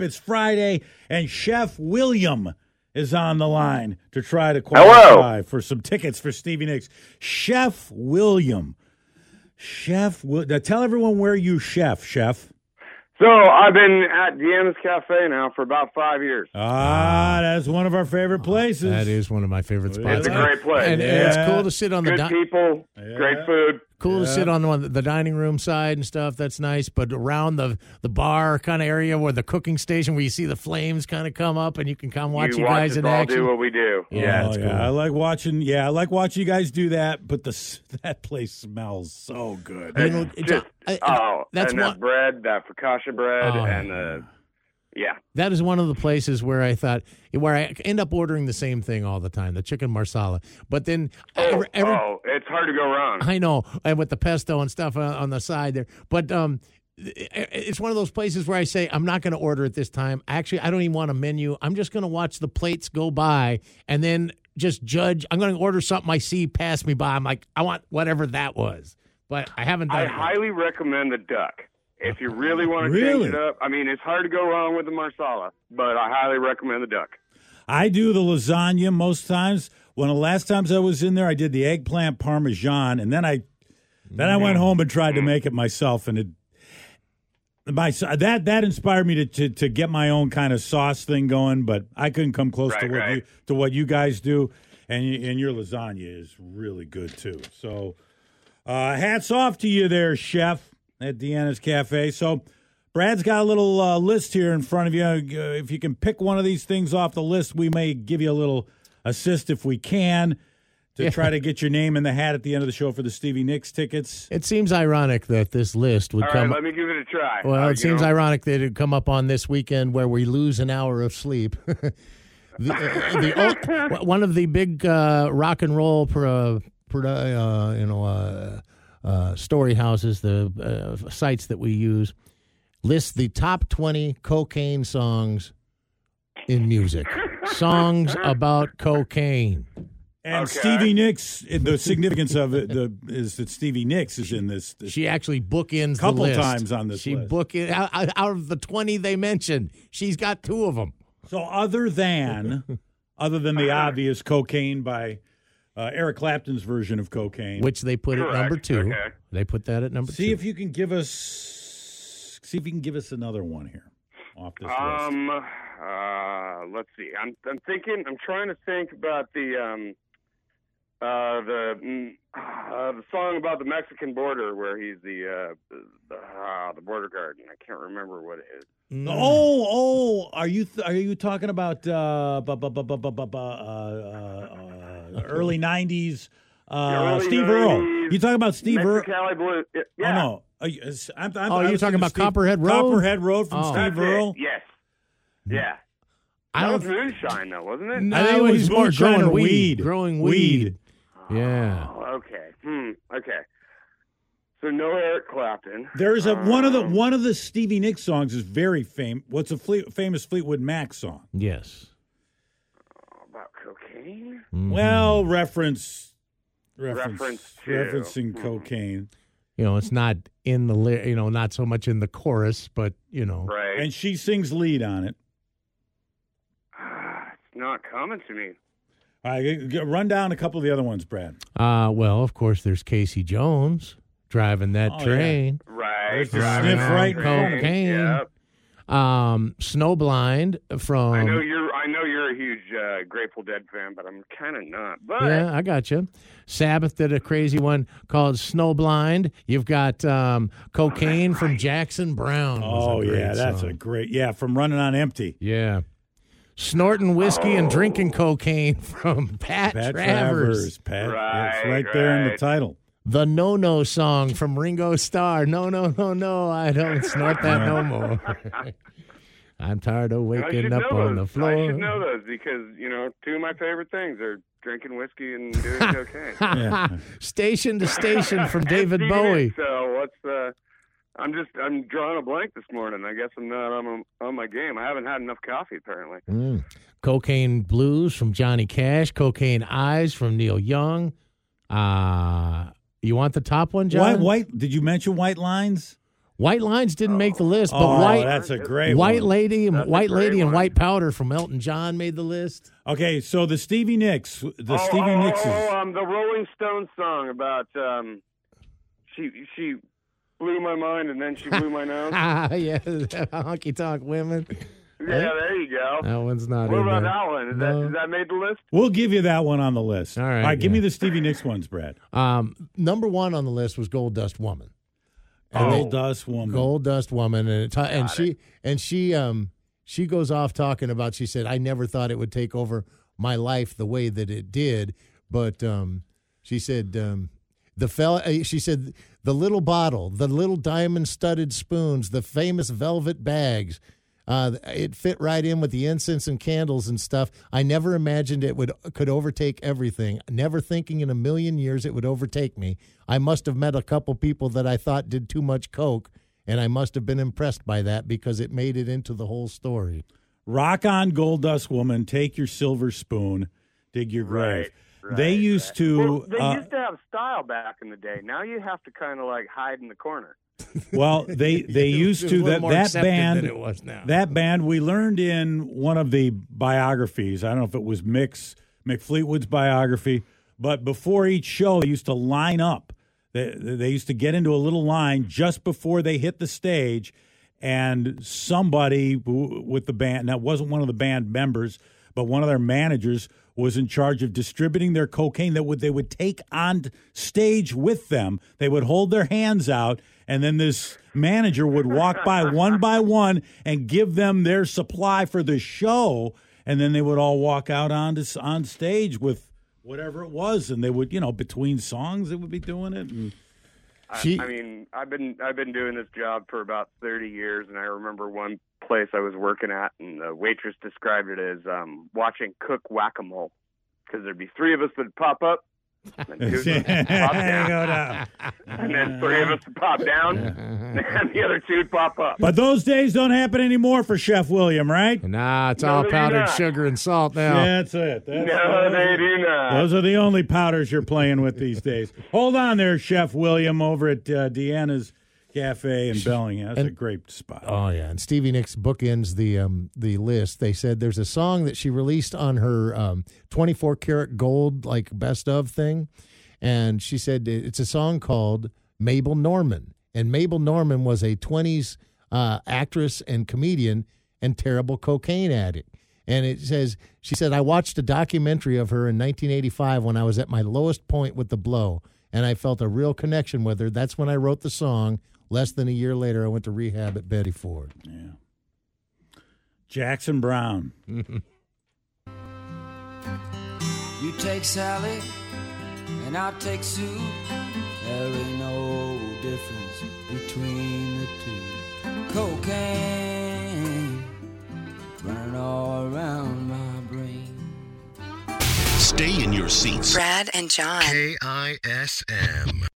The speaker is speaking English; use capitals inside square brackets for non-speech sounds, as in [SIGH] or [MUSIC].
It's Friday, and Chef William is on the line to try to qualify for some tickets for Stevie Nicks. Chef William. Chef, Will- now tell everyone where you chef, Chef. So I've been at Deanna's Cafe now for about five years. Ah, that's one of our favorite places. That is one of my favorite spots. It's a great place. And, and it's cool to sit on the Good di- people, great food. Cool to sit on the, the dining room side and stuff. That's nice. But around the the bar kind of area where the cooking station where you see the flames kind of come up and you can come watch you, watch guys us in all action. do what we do. Yeah, oh, it's yeah. cool. I like watching. Yeah, I like watching you guys do that. But the [LAUGHS] that place smells so good. You know, It's just, I- I- oh, that's and one- that bread, that focaccia bread, Oh, and uh, yeah. that is one of the places where I thought where I end up ordering the same thing all the time, the chicken marsala. But then Oh, every, every, oh, it's hard to go wrong. I know, and with the pesto and stuff on, on the side there. But um, it's one of those places where I say I'm not going to order it this time. Actually, I don't even want a menu. I'm just going to watch the plates go by and then just judge. I'm going to order something I see pass me by. I'm like, I want whatever that was. But I haven't done I it. highly recommend the duck. If you really want to Really? change it up, I mean, it's hard to go wrong with the marsala, but I highly recommend the duck. I do the lasagna most times. One of the last times I was in there, I did the eggplant parmesan, and then I then I went home and tried to make it myself, and it my that that inspired me to, to to get my own kind of sauce thing going. But I couldn't come close to Right, what right. you to what you guys do, and and your lasagna is really good too. So, uh, hats off to you there, chef at Deanna's Cafe. So. Brad's got a little uh, list here in front of you. Uh, if you can pick one of these things off the list, we may give you a little assist if we can to Yeah. try to get your name in the hat at the end of the show for the Stevie Nicks tickets. It seems ironic that this list would All right, come. let me give it a try. Well, Uh, it seems know, ironic that it'd come up on this weekend where we lose an hour of sleep. [LAUGHS] the, uh, the o- [LAUGHS] one of the big uh, rock and roll pro, pro, uh, you know uh, story houses, the uh, sites that we use, list the top twenty cocaine songs in music. [LAUGHS] songs about cocaine. And Okay. Stevie Nicks, the significance of it the, is that Stevie Nicks is in this. this She actually bookends Couple the list. times on this She list. book it out, out of the twenty they mentioned. She's got two of them. so other than [LAUGHS] other than the obvious cocaine by uh, Eric Clapton's version of cocaine, which they put at number two. Okay. They put that at number see two. if you can give us see if you can give us another one here off this list. Um, uh, let's see. I'm I'm thinking. I'm trying to think about the um, uh, the mm, uh, the song about the Mexican border where he's the uh, the, uh, the border guard. and I can't remember what it is. Mm. Oh, oh, are you th- are you talking about uh, bu- bu- bu- bu- bu- bu- bu- uh, uh, uh, [LAUGHS] early '90s? Uh, early Steve Earle. You talking about Steve Earle? Mexicali Blue. Yeah. Oh no, Are you- I'm, I'm, Oh, you're talking about Steve- Copperhead Road? Copperhead Road from Oh. Steve That's Earle. it. Yes. Yeah. I don't. was moonshine, though, wasn't it? No, I think it was he's more growing weed. weed. Growing Weed. weed. Yeah. Oh, okay. Hmm. Okay. So no Eric Clapton. There's a one of the Um, one of the Stevie Nicks songs is very famous. What's a Fleet, famous Fleetwood Mac song? Yes. About cocaine. Mhm. Well, reference, reference, Reference to- referencing Hmm. cocaine, you know, it's not in the ly- you know, not so much in the chorus, but you know, Right. and she sings lead on it. Ah, it's not coming to me. All right, g- g- run down a couple of the other ones, Brad. uh, well, of course, there's Casey Jones driving that Oh, yeah. train. Right. There's the driving sniff right cocaine. Yep. Um, Snowblind from. I know you're. I know you're a huge uh, Grateful Dead fan, but I'm kind of not. But Yeah, I got you. Sabbath did a crazy one called Snowblind. You've got um, Cocaine from Jackson Browne. Oh yeah, that's a great yeah from Running on Empty. yeah. Snorting whiskey and drinking cocaine [LAUGHS] from Pat, Pat Travers. Travers, Pat, Right, it's right there in the title. The No No song from Ringo Starr. No, no, no, no. I don't snort that no more. [LAUGHS] I'm tired of waking up on those. the floor. I should know those because you know two of my favorite things are drinking whiskey and doing [LAUGHS] cocaine. Yeah. [LAUGHS] station to station from [LAUGHS] David Stevie Bowie. Nicks, So what's uh I'm just I'm drawing a blank this morning. I guess I'm not on on my game. I haven't had enough coffee apparently. Mm. Cocaine Blues from Johnny Cash. Cocaine Eyes from Neil Young. Uh, you want the top one, John? White, white. Did you mention White Lines? White Lines didn't make the list, but oh, White that's a great White one. Lady and That's White great Lady and. White Powder from Elton John made the list. Okay, so the Stevie Nicks, the oh, Stevie oh, Nicks. Oh, um, the Rolling Stones song about um, she she blew my mind and then she blew my nose. Ah, [LAUGHS] yeah, [LAUGHS] honky tonk women. yeah, there you go. That one's not What in about there. that one? Is No. that, is that made the list? We'll give you that one on the list. All right, All right, give me the Stevie Nicks ones, Brad. Um, number one on the list was Gold Dust Woman. Gold Dust Woman. Gold Dust Woman, and ta- and she and she um she goes off talking about. She said, "I never thought it would take over my life the way that it did," but um, she said um, the fella. uh, She said the little bottle, the little diamond studded spoons, the famous velvet bags. Uh, it fit right in with the incense and candles and stuff. I never imagined it would could overtake everything. Never thinking in a million years it would overtake me. I must have met a couple people that I thought did too much coke, and I must have been impressed by that because it made it into the whole story. Rock on, Gold Dust Woman. Take your silver spoon. Dig your grave. Right, they used right. to. Well, they uh, used to have style back in the day. Now you have to kind of like hide in the corner. Well, [LAUGHS] they they It used to that that band. it was now. That band we learned in one of the biographies. I don't know if it was Mick Fleetwood's biography, but before each show, they used to line up. They they used to get into a little line just before they hit the stage, and somebody with the band that wasn't one of the band members, but one of their managers was in charge of distributing their cocaine that would they would take on stage with them. They would hold their hands out, and then this manager would walk by [LAUGHS] one by one and give them their supply for the show, and then they would all walk out on to, on stage with whatever it was, and they would you know between songs they would be doing it. And, She- I mean, I've been I've been doing this job for about thirty years, and I remember one place I was working at, and the waitress described it as um, watching cook whack a mole, because there'd be three of us that pop up, and two [LAUGHS] of us pop down, down. and then three of us pop down, [LAUGHS] and the other two pop up. But those days don't happen anymore for Chef William, right? Nah, it's No, all powdered sugar and salt now. That's it. That's No, they do not. Those are the only powders you're playing with these days. Hold on there, Chef William, over at uh, Deanna's Cafe in Bellingham. That's a great spot. Oh yeah, and Stevie Nicks bookends the um the list. They said there's a song that she released on her um 24 karat gold like best of thing, and she said it's a song called Mabel Normand, and Mabel Normand was a 20s uh, actress and comedian and terrible cocaine addict. And it says she said I watched a documentary of her in 1985 when I was at my lowest point with the blow, and I felt a real connection with her. That's when I wrote the song. Less than a year later, I went to rehab at Betty Ford. Yeah. Jackson Browne. [LAUGHS] You take Sally, and I'll take Sue. There ain't no difference between the two. Cocaine running all around my brain. Stay in your seats. Brad and John. KISM.